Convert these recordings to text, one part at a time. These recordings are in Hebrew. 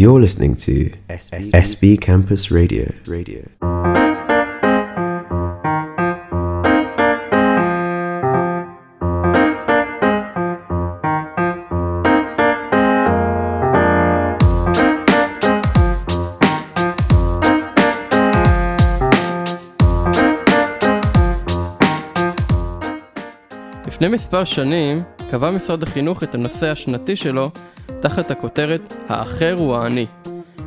You're listening to SB, SB Campus Radio. Radio. לפני מספר שנים קבע משרד החינוך את הנושא השנתי שלו תחת הכותרת "האחר הוא האני".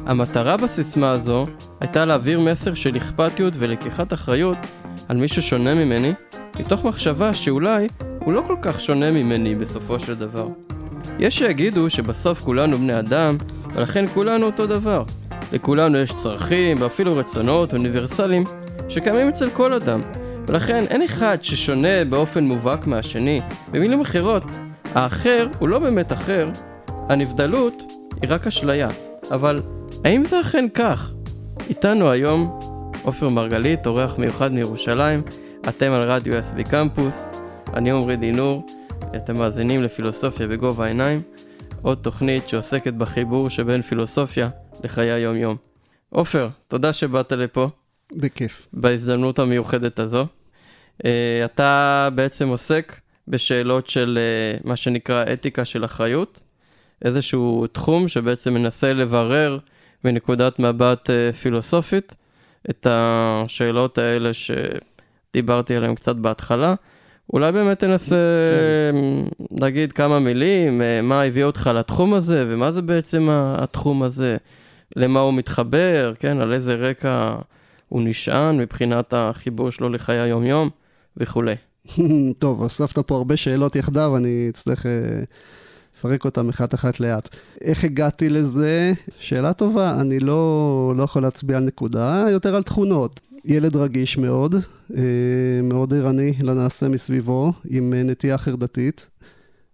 המטרה בסיסמה הזו הייתה להעביר מסר של אכפתיות ולקיחת אחריות על מי ששונה ממני, מתוך מחשבה שאולי הוא לא כל כך שונה ממני בסופו של דבר. יש שיגידו שבסוף כולנו בני אדם, ולכן כולנו אותו דבר. לכולנו יש צרכים ואפילו רצונות אוניברסליים שקיימים אצל כל אדם, ולכן אין אחד ששונה באופן מובהק מהשני. במילים אחרות, האחר הוא לא באמת אחר, הנבדלות היא רק אשליה. אבל האם זה אכן כך? איתנו היום עופר מרגלית, אורח מיוחד מירושלים, אתם על רדיו SB קמפוס, אני עמרי דינור, אתם מאזינים לפילוסופיה בגובה העיניים, עוד תוכנית שעוסקת בחיבור שבין פילוסופיה לחיי היום-יום. עופר, תודה שבאת לפה. בכיף. בהזדמנות המיוחדת הזו. Uh, אתה בעצם עוסק בשאלות של uh, מה שנקרא אתיקה של אחריות, איזשהו תחום שבעצם מנסה לברר מנקודת מבט uh, פילוסופית את השאלות האלה שדיברתי עליהן קצת בהתחלה. אולי באמת תנסה כן. להגיד כמה מילים, uh, מה הביא אותך לתחום הזה, ומה זה בעצם התחום הזה, למה הוא מתחבר, כן, על איזה רקע הוא נשען מבחינת החיבור שלו לחיי היום-יום וכולי. טוב, אספת פה הרבה שאלות יחדיו, אני אצטרך לפרק אותן אחת-אחת לאט. איך הגעתי לזה? שאלה טובה, אני לא, לא יכול להצביע על נקודה, יותר על תכונות. ילד רגיש מאוד, מאוד ערני לנעשה מסביבו, עם נטייה חרדתית.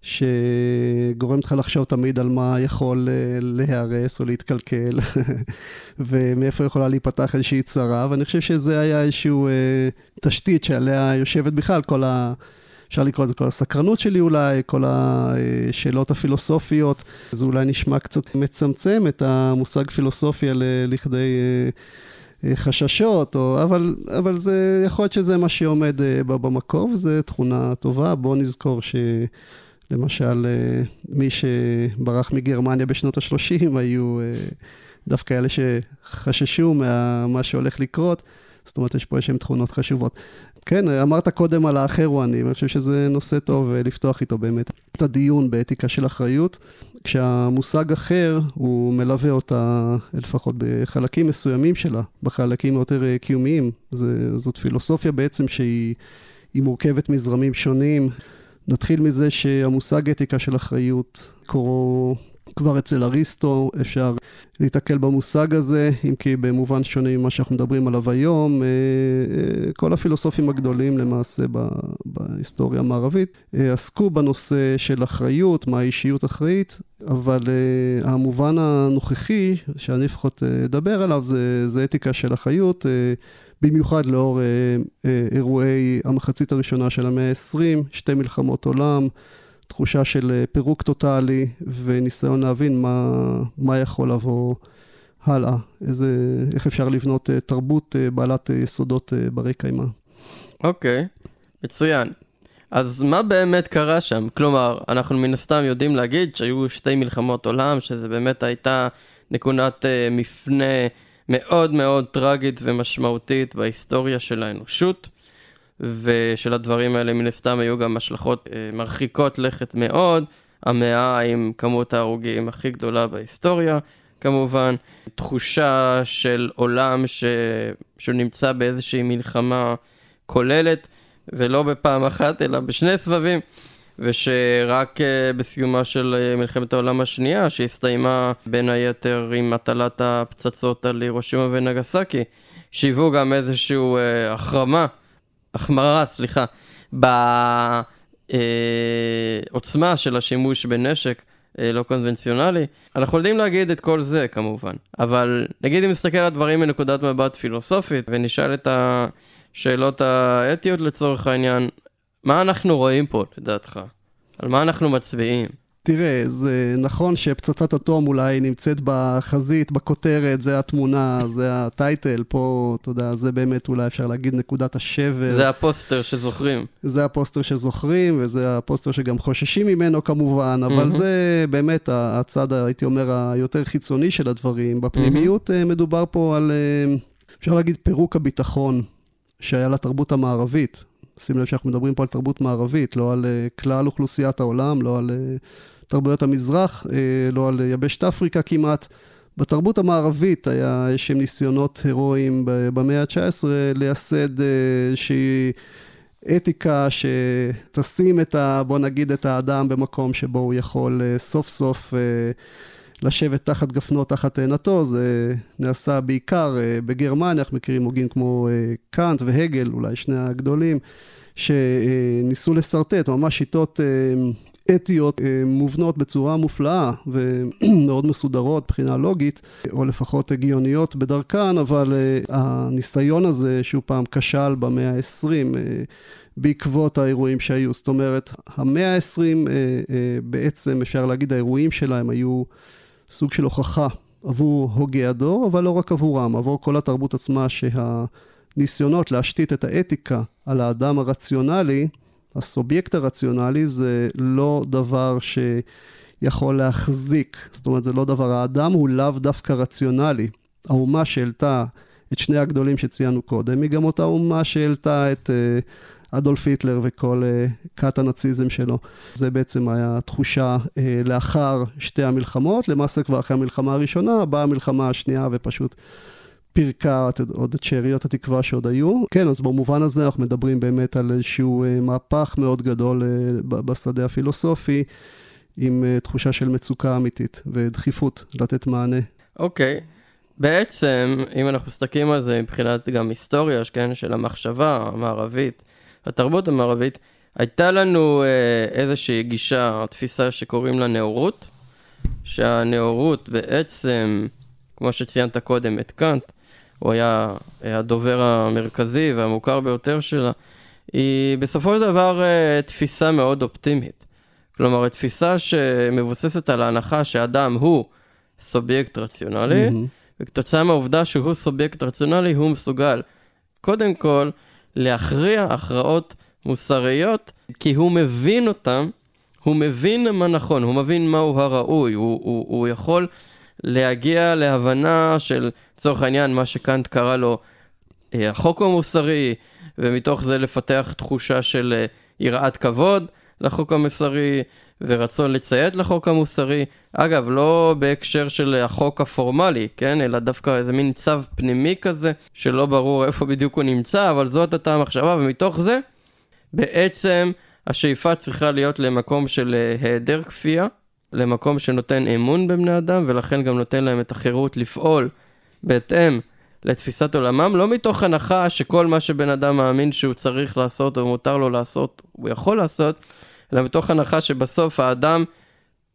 שגורמת לך לחשוב תמיד על מה יכול להיהרס או להתקלקל, ומאיפה יכולה להיפתח איזושהי צרה, ואני חושב שזה היה איזושהי אה, תשתית שעליה יושבת בכלל כל ה... אפשר לקרוא לזה כל הסקרנות שלי אולי, כל השאלות הפילוסופיות. זה אולי נשמע קצת מצמצם את המושג פילוסופיה לכדי חששות, או, אבל, אבל זה יכול להיות שזה מה שעומד במקור, וזו תכונה טובה. בואו נזכור ש... למשל, מי שברח מגרמניה בשנות ה-30 היו דווקא אלה שחששו ממה שהולך לקרות, זאת אומרת, יש פה איזשהן תכונות חשובות. כן, אמרת קודם על האחר הוא אני, ואני חושב שזה נושא טוב לפתוח איתו באמת את הדיון באתיקה של אחריות. כשהמושג אחר, הוא מלווה אותה, לפחות בחלקים מסוימים שלה, בחלקים היותר קיומיים. זה, זאת פילוסופיה בעצם שהיא מורכבת מזרמים שונים. נתחיל מזה שהמושג אתיקה של אחריות, קורו כבר אצל אריסטו, אפשר להתקל במושג הזה, אם כי במובן שונה ממה שאנחנו מדברים עליו היום, כל הפילוסופים הגדולים למעשה בהיסטוריה המערבית עסקו בנושא של אחריות, מה האישיות אחראית, אבל המובן הנוכחי, שאני לפחות אדבר עליו, זה, זה אתיקה של אחריות. במיוחד לאור אה, אה, אירועי המחצית הראשונה של המאה ה-20, שתי מלחמות עולם, תחושה של אה, פירוק טוטאלי וניסיון להבין מה, מה יכול לבוא הלאה, איזה, איך אפשר לבנות אה, תרבות אה, בעלת יסודות ברי קיימא. אוקיי, okay, מצוין. אז מה באמת קרה שם? כלומר, אנחנו מן הסתם יודעים להגיד שהיו שתי מלחמות עולם, שזה באמת הייתה נקודת מפנה מאוד מאוד טרגית ומשמעותית בהיסטוריה של האנושות, ושל הדברים האלה מן הסתם היו גם השלכות אה, מרחיקות לכת מאוד, המאה עם כמות ההרוגים הכי גדולה בהיסטוריה, כמובן, תחושה של עולם ש... שהוא נמצא באיזושהי מלחמה כוללת, ולא בפעם אחת, אלא בשני סבבים. ושרק uh, בסיומה של uh, מלחמת העולם השנייה, שהסתיימה בין היתר עם הטלת הפצצות על הירושימה ונגסקי, שהיוו גם איזושהי החרמה, החמרה, סליחה, בעוצמה uh, של השימוש בנשק. uh, לא קונבנציונלי. אנחנו יודעים להגיד את כל זה כמובן, אבל נגיד אם נסתכל על הדברים מנקודת מבט פילוסופית ונשאל את השאלות האתיות לצורך העניין, מה אנחנו רואים פה, לדעתך? על מה אנחנו מצביעים? תראה, זה נכון שפצצת אטום אולי נמצאת בחזית, בכותרת, זה התמונה, זה הטייטל, פה, אתה יודע, זה באמת אולי אפשר להגיד נקודת השבר. זה הפוסטר שזוכרים. זה הפוסטר שזוכרים, וזה הפוסטר שגם חוששים ממנו כמובן, אבל mm-hmm. זה באמת הצד, הייתי אומר, היותר חיצוני של הדברים. בפנימיות mm-hmm. מדובר פה על, אה, אפשר להגיד, פירוק הביטחון שהיה לתרבות המערבית. שים לב שאנחנו מדברים פה על תרבות מערבית, לא על uh, כלל אוכלוסיית העולם, לא על uh, תרבויות המזרח, uh, לא על יבשת אפריקה כמעט. בתרבות המערבית היה איזשהם ניסיונות הירואיים במאה ה-19 לייסד איזושהי אתיקה שתשים את ה... בוא נגיד את האדם במקום שבו הוא יכול סוף סוף לשבת תחת גפנו, תחת תאנתו, זה נעשה בעיקר בגרמניה, אנחנו מכירים הוגים כמו קאנט והגל, אולי שני הגדולים. שניסו לשרטט, ממש שיטות אה, אתיות אה, מובנות בצורה מופלאה ומאוד מסודרות מבחינה לוגית, או לפחות הגיוניות בדרכן, אבל אה, הניסיון הזה, שהוא פעם כשל במאה ה-20, בעקבות האירועים שהיו. זאת אומרת, המאה ה-20 בעצם, אפשר להגיד, האירועים שלהם היו סוג של הוכחה עבור הוגי הדור, אבל לא רק עבורם, עבור כל התרבות עצמה שה... ניסיונות להשתית את האתיקה על האדם הרציונלי, הסובייקט הרציונלי זה לא דבר שיכול להחזיק, זאת אומרת זה לא דבר, האדם הוא לאו דווקא רציונלי. האומה שהעלתה את שני הגדולים שציינו קודם, היא גם אותה אומה שהעלתה את uh, אדולף היטלר וכל uh, כת הנאציזם שלו. זה בעצם היה התחושה uh, לאחר שתי המלחמות, למעשה כבר אחרי המלחמה הראשונה, באה המלחמה השנייה ופשוט פירקה עוד את שאריות התקווה שעוד היו. כן, אז במובן הזה אנחנו מדברים באמת על איזשהו אה, מהפך מאוד גדול אה, בשדה הפילוסופי, עם אה, תחושה של מצוקה אמיתית ודחיפות לתת מענה. אוקיי. Okay. בעצם, אם אנחנו מסתכלים על זה מבחינת גם היסטוריה, כן, של המחשבה המערבית, התרבות המערבית, הייתה לנו איזושהי גישה, תפיסה שקוראים לה נאורות, שהנאורות בעצם, כמו שציינת קודם את קאנט, הוא היה הדובר המרכזי והמוכר ביותר שלה, היא בסופו של דבר אה, תפיסה מאוד אופטימית. כלומר, תפיסה שמבוססת על ההנחה שאדם הוא סובייקט רציונלי, mm-hmm. וכתוצאה מהעובדה שהוא סובייקט רציונלי, הוא מסוגל, קודם כל, להכריע הכרעות מוסריות, כי הוא מבין אותם, הוא מבין מה נכון, הוא מבין מהו הראוי, הוא, הוא, הוא יכול להגיע להבנה של, לצורך העניין, מה שקאנט קרא לו אה, החוק המוסרי, ומתוך זה לפתח תחושה של אה, יראת כבוד לחוק המוסרי, ורצון לציית לחוק המוסרי. אגב, לא בהקשר של החוק הפורמלי, כן? אלא דווקא איזה מין צו פנימי כזה, שלא ברור איפה בדיוק הוא נמצא, אבל זאת הייתה המחשבה, ומתוך זה, בעצם השאיפה צריכה להיות למקום של אה, היעדר כפייה, למקום שנותן אמון בבני אדם, ולכן גם נותן להם את החירות לפעול בהתאם לתפיסת עולמם, לא מתוך הנחה שכל מה שבן אדם מאמין שהוא צריך לעשות או מותר לו לעשות, הוא יכול לעשות, אלא מתוך הנחה שבסוף האדם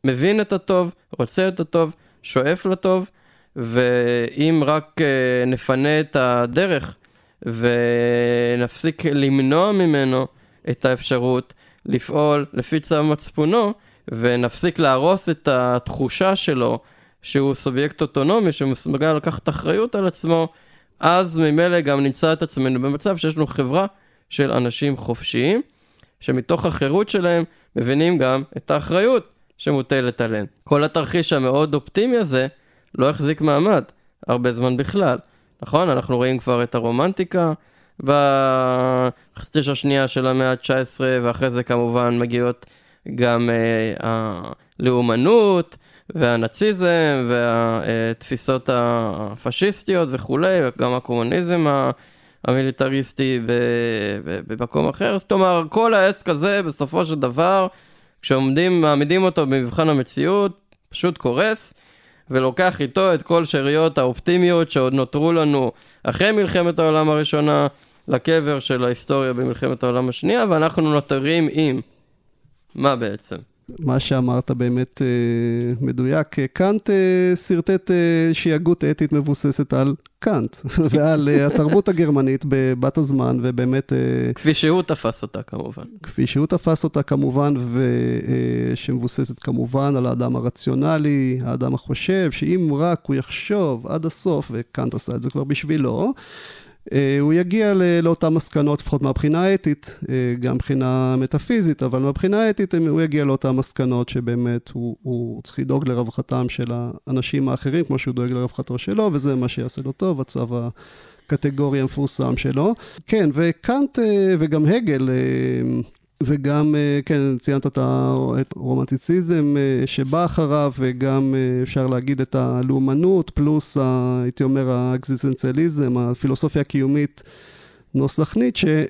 מבין את הטוב, רוצה את הטוב, שואף לטוב, ואם רק uh, נפנה את הדרך ונפסיק למנוע ממנו את האפשרות לפעול לפי צו מצפונו, ונפסיק להרוס את התחושה שלו שהוא סובייקט אוטונומי שמסוגל לקחת אחריות על עצמו, אז ממילא גם נמצא את עצמנו במצב שיש לנו חברה של אנשים חופשיים, שמתוך החירות שלהם מבינים גם את האחריות שמוטלת עליהם. כל התרחיש המאוד אופטימי הזה לא החזיק מעמד הרבה זמן בכלל. נכון? אנחנו רואים כבר את הרומנטיקה בחצי השנייה של המאה ה-19, ואחרי זה כמובן מגיעות גם uh, הלאומנות והנאציזם והתפיסות הפשיסטיות וכולי, וגם הקומוניזם המיליטריסטי במקום אחר. זאת אומרת, כל העסק הזה בסופו של דבר, כשעומדים, מעמידים אותו במבחן המציאות, פשוט קורס. ולוקח איתו את כל שאריות האופטימיות שעוד נותרו לנו אחרי מלחמת העולם הראשונה לקבר של ההיסטוריה במלחמת העולם השנייה, ואנחנו נותרים עם מה בעצם? מה שאמרת באמת אה, מדויק. קאנט אה, שרטט איזושהי הגות אתית מבוססת על קאנט, ועל אה, התרבות הגרמנית בבת הזמן, ובאמת... אה, כפי שהוא תפס אותה כמובן. כפי שהוא תפס אותה כמובן, ושמבוססת אה, כמובן על האדם הרציונלי, האדם החושב, שאם רק הוא יחשוב עד הסוף, וקאנט עשה את זה כבר בשבילו, אה, הוא יגיע לאותן מסקנות, לפחות מהבחינה האתית, אה, גם מבחינה מטאפיזית, אבל מהבחינה האתית הוא יגיע לאותן מסקנות שבאמת הוא, הוא צריך לדאוג לרווחתם של האנשים האחרים, כמו שהוא דואג לרווחתו שלו, וזה מה שיעשה לו טוב, הצו הקטגורי המפורסם שלו. כן, וקאנט אה, וגם הגל וגם, אה, כן, ציינת את הרומנטיציזם אה, שבא אחריו, וגם אה, אפשר להגיד את הלאומנות, פלוס, הייתי אומר, האקזיסטנציאליזם, הפילוסופיה הקיומית. נוסח ניטשה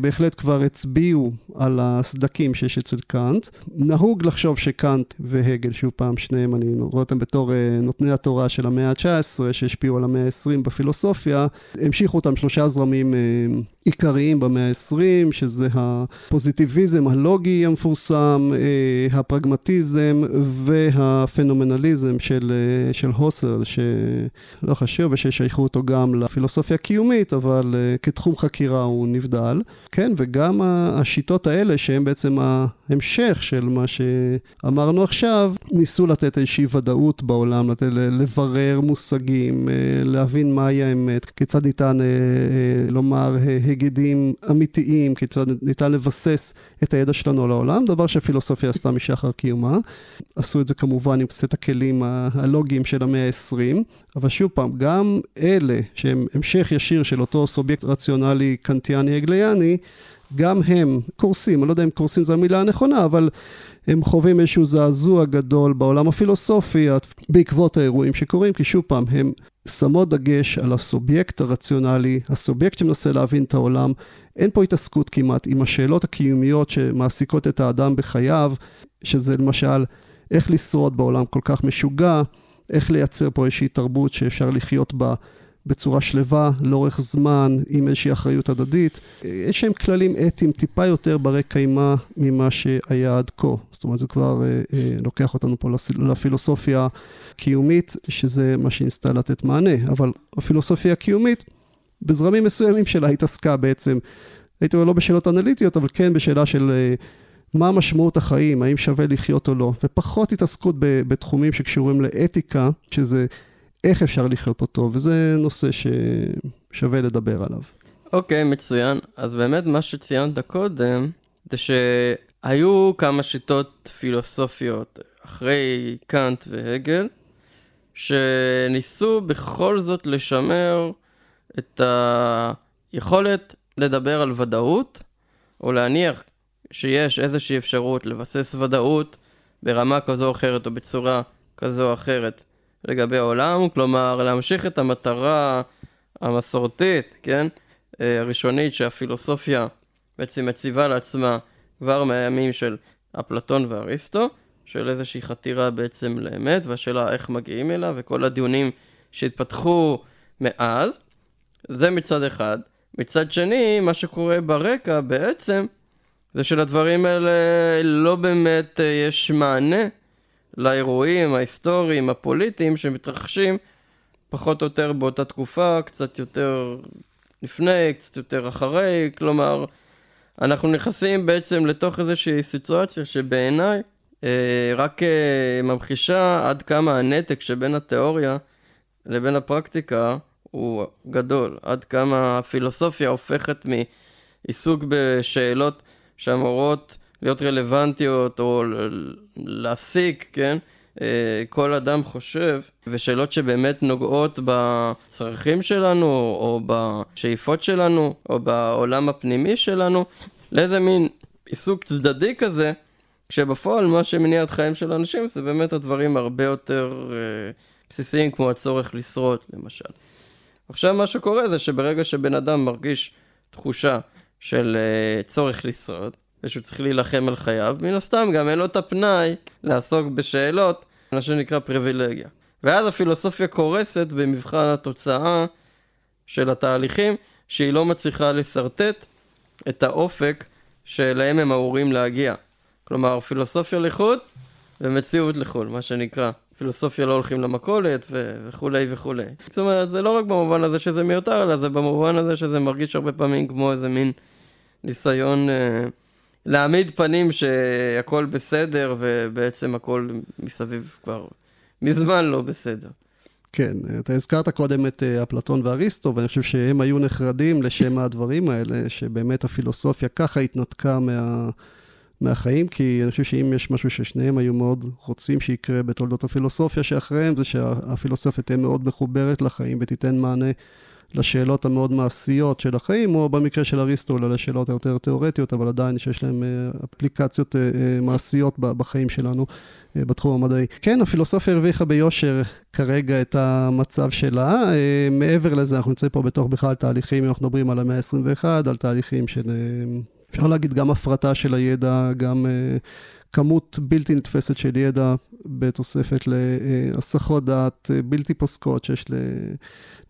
בהחלט כבר הצביעו על הסדקים שיש אצל קאנט. נהוג לחשוב שקאנט והגל, שוב פעם, שניהם, אני רואה אותם בתור נותני התורה של המאה ה-19, שהשפיעו על המאה ה-20 בפילוסופיה, המשיכו אותם שלושה זרמים עיקריים במאה ה-20, שזה הפוזיטיביזם הלוגי המפורסם, אה, הפרגמטיזם והפנומנליזם של, אה, של הוסרל, שלא חשוב וששייכו אותו גם לפילוסופיה הקיומית, אבל אה, כתחום חקירה הוא נבדל. כן, וגם השיטות האלה, שהן בעצם ההמשך של מה שאמרנו עכשיו, ניסו לתת איזושהי ודאות בעולם, לתת, לברר מושגים, להבין מהי האמת, כיצד ניתן לומר היגדים אמיתיים, כיצד ניתן לבסס את הידע שלנו על העולם, דבר שהפילוסופיה עשתה משחר קיומה. עשו את זה כמובן עם סט הכלים הלוגיים של המאה ה-20, אבל שוב פעם, גם אלה שהם המשך ישיר של אותו סובייקט רציונלי קנטיאני הגלייני, גם הם קורסים, אני לא יודע אם קורסים זו המילה הנכונה, אבל הם חווים איזשהו זעזוע גדול בעולם הפילוסופי בעקבות האירועים שקורים, כי שוב פעם, הם שמות דגש על הסובייקט הרציונלי, הסובייקט שמנסה להבין את העולם. אין פה התעסקות כמעט עם השאלות הקיומיות שמעסיקות את האדם בחייו, שזה למשל, איך לשרוד בעולם כל כך משוגע, איך לייצר פה איזושהי תרבות שאפשר לחיות בה בצורה שלווה, לאורך זמן, עם איזושהי אחריות הדדית. יש שהם כללים אתיים טיפה יותר ברי קיימא ממה שהיה עד כה. זאת אומרת, זה כבר אה, אה, לוקח אותנו פה לפילוסופיה קיומית, שזה מה שהיא ניסתה לתת מענה. אבל הפילוסופיה הקיומית, בזרמים מסוימים שלה התעסקה בעצם, הייתי אומר לא בשאלות אנליטיות, אבל כן בשאלה של... אה, מה משמעות החיים, האם שווה לחיות או לא, ופחות התעסקות בתחומים שקשורים לאתיקה, שזה איך אפשר לחיות פה טוב, וזה נושא ששווה לדבר עליו. אוקיי, okay, מצוין. אז באמת מה שציינת קודם, זה שהיו כמה שיטות פילוסופיות אחרי קאנט והגל, שניסו בכל זאת לשמר את היכולת לדבר על ודאות, או להניח שיש איזושהי אפשרות לבסס ודאות ברמה כזו או אחרת או בצורה כזו או אחרת לגבי העולם, כלומר להמשיך את המטרה המסורתית, כן, אה, הראשונית שהפילוסופיה בעצם מציבה לעצמה כבר מהימים של אפלטון ואריסטו, של איזושהי חתירה בעצם לאמת, והשאלה איך מגיעים אליה, וכל הדיונים שהתפתחו מאז. זה מצד אחד. מצד שני, מה שקורה ברקע בעצם, זה שלדברים האלה לא באמת אה, יש מענה לאירועים ההיסטוריים, הפוליטיים שמתרחשים פחות או יותר באותה תקופה, קצת יותר לפני, קצת יותר אחרי, כלומר, אנחנו נכנסים בעצם לתוך איזושהי סיטואציה שבעיניי אה, רק אה, ממחישה עד כמה הנתק שבין התיאוריה לבין הפרקטיקה הוא גדול, עד כמה הפילוסופיה הופכת מעיסוק בשאלות שאמורות להיות רלוונטיות או להסיק, כן? אה, כל אדם חושב, ושאלות שבאמת נוגעות בצרכים שלנו, או בשאיפות שלנו, או בעולם הפנימי שלנו, לאיזה מין עיסוק צדדי כזה, כשבפועל מה שמניע את חיים של אנשים זה באמת הדברים הרבה יותר אה, בסיסיים, כמו הצורך לשרוד, למשל. עכשיו מה שקורה זה שברגע שבן אדם מרגיש תחושה של אה, צורך לשרוד, ושהוא צריך להילחם על חייו, מן הסתם גם אין לו את הפנאי לעסוק בשאלות, מה שנקרא פריבילגיה. ואז הפילוסופיה קורסת במבחן התוצאה של התהליכים, שהיא לא מצליחה לשרטט את האופק שאליהם הם אמורים להגיע. כלומר, פילוסופיה לחוד ומציאות לחוד, מה שנקרא. פילוסופיה לא הולכים למכולת ו- וכולי וכולי. זאת אומרת, זה לא רק במובן הזה שזה מיותר, אלא זה במובן הזה שזה מרגיש הרבה פעמים כמו איזה מין ניסיון אה, להעמיד פנים שהכל בסדר, ובעצם הכל מסביב כבר מזמן לא בסדר. כן, אתה הזכרת קודם את אה, אפלטון ואריסטו, ואני חושב שהם היו נחרדים לשם הדברים האלה, שבאמת הפילוסופיה ככה התנתקה מה... מהחיים, כי אני חושב שאם יש משהו ששניהם היו מאוד רוצים שיקרה בתולדות הפילוסופיה שאחריהם, זה שהפילוסופיה תהיה מאוד מחוברת לחיים ותיתן מענה לשאלות המאוד מעשיות של החיים, או במקרה של אריסטו, אולי לשאלות היותר תיאורטיות, אבל עדיין שיש להם אה, אפליקציות אה, אה, מעשיות בחיים שלנו. בתחום המדעי. כן, הפילוסופיה הרוויחה ביושר כרגע את המצב שלה. מעבר לזה, אנחנו נמצאים פה בתוך בכלל תהליכים, אם אנחנו מדברים על המאה ה-21, על תהליכים של אפשר להגיד גם הפרטה של הידע, גם uh, כמות בלתי נתפסת של ידע בתוספת להסחות דעת uh, בלתי פוסקות שיש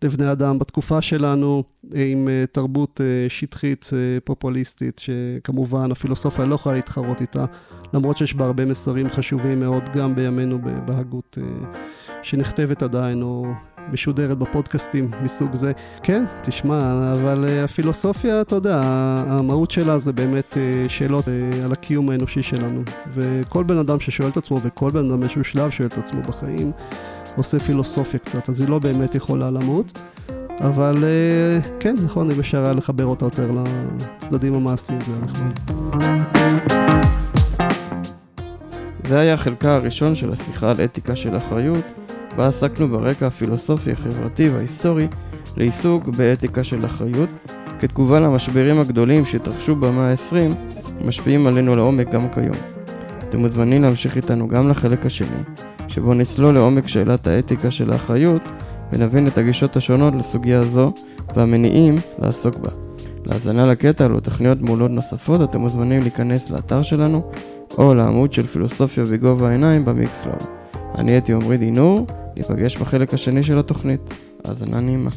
לבני אדם בתקופה שלנו, עם uh, תרבות שטחית פופוליסטית, שכמובן הפילוסופיה לא יכולה להתחרות איתה, למרות שיש בה הרבה מסרים חשובים מאוד, גם בימינו בהגות שנכתבת עדיין, או משודרת בפודקאסטים מסוג זה. כן, תשמע, אבל uh, הפילוסופיה, אתה יודע, המהות שלה זה באמת uh, שאלות uh, על הקיום האנושי שלנו. וכל בן אדם ששואל את עצמו, וכל בן אדם באיזשהו שלב שואל את עצמו בחיים, עושה פילוסופיה קצת, אז היא לא באמת יכולה למות. אבל כן, נכון, אם אפשר היה לחבר אותה יותר לצדדים המעשיים, זה היה נחמד. זה היה חלקה הראשון של השיחה על אתיקה של אחריות. בה עסקנו ברקע הפילוסופי, החברתי וההיסטורי לעיסוק באתיקה של אחריות, כתגובה למשברים הגדולים שהתרחשו במאה ה-20, משפיעים עלינו לעומק גם כיום. אתם מוזמנים להמשיך איתנו גם לחלק השני, שבו נצלול לעומק שאלת האתיקה של האחריות, ונבין את הגישות השונות לסוגיה זו והמניעים לעסוק בה. להאזנה לקטע או לתוכניות מעולות נוספות אתם מוזמנים להיכנס לאתר שלנו או לעמוד של פילוסופיה בגובה העיניים במיקסלור. אני הייתי עמרי דינור, ניפגש בחלק השני של התוכנית. האזנה נעימה.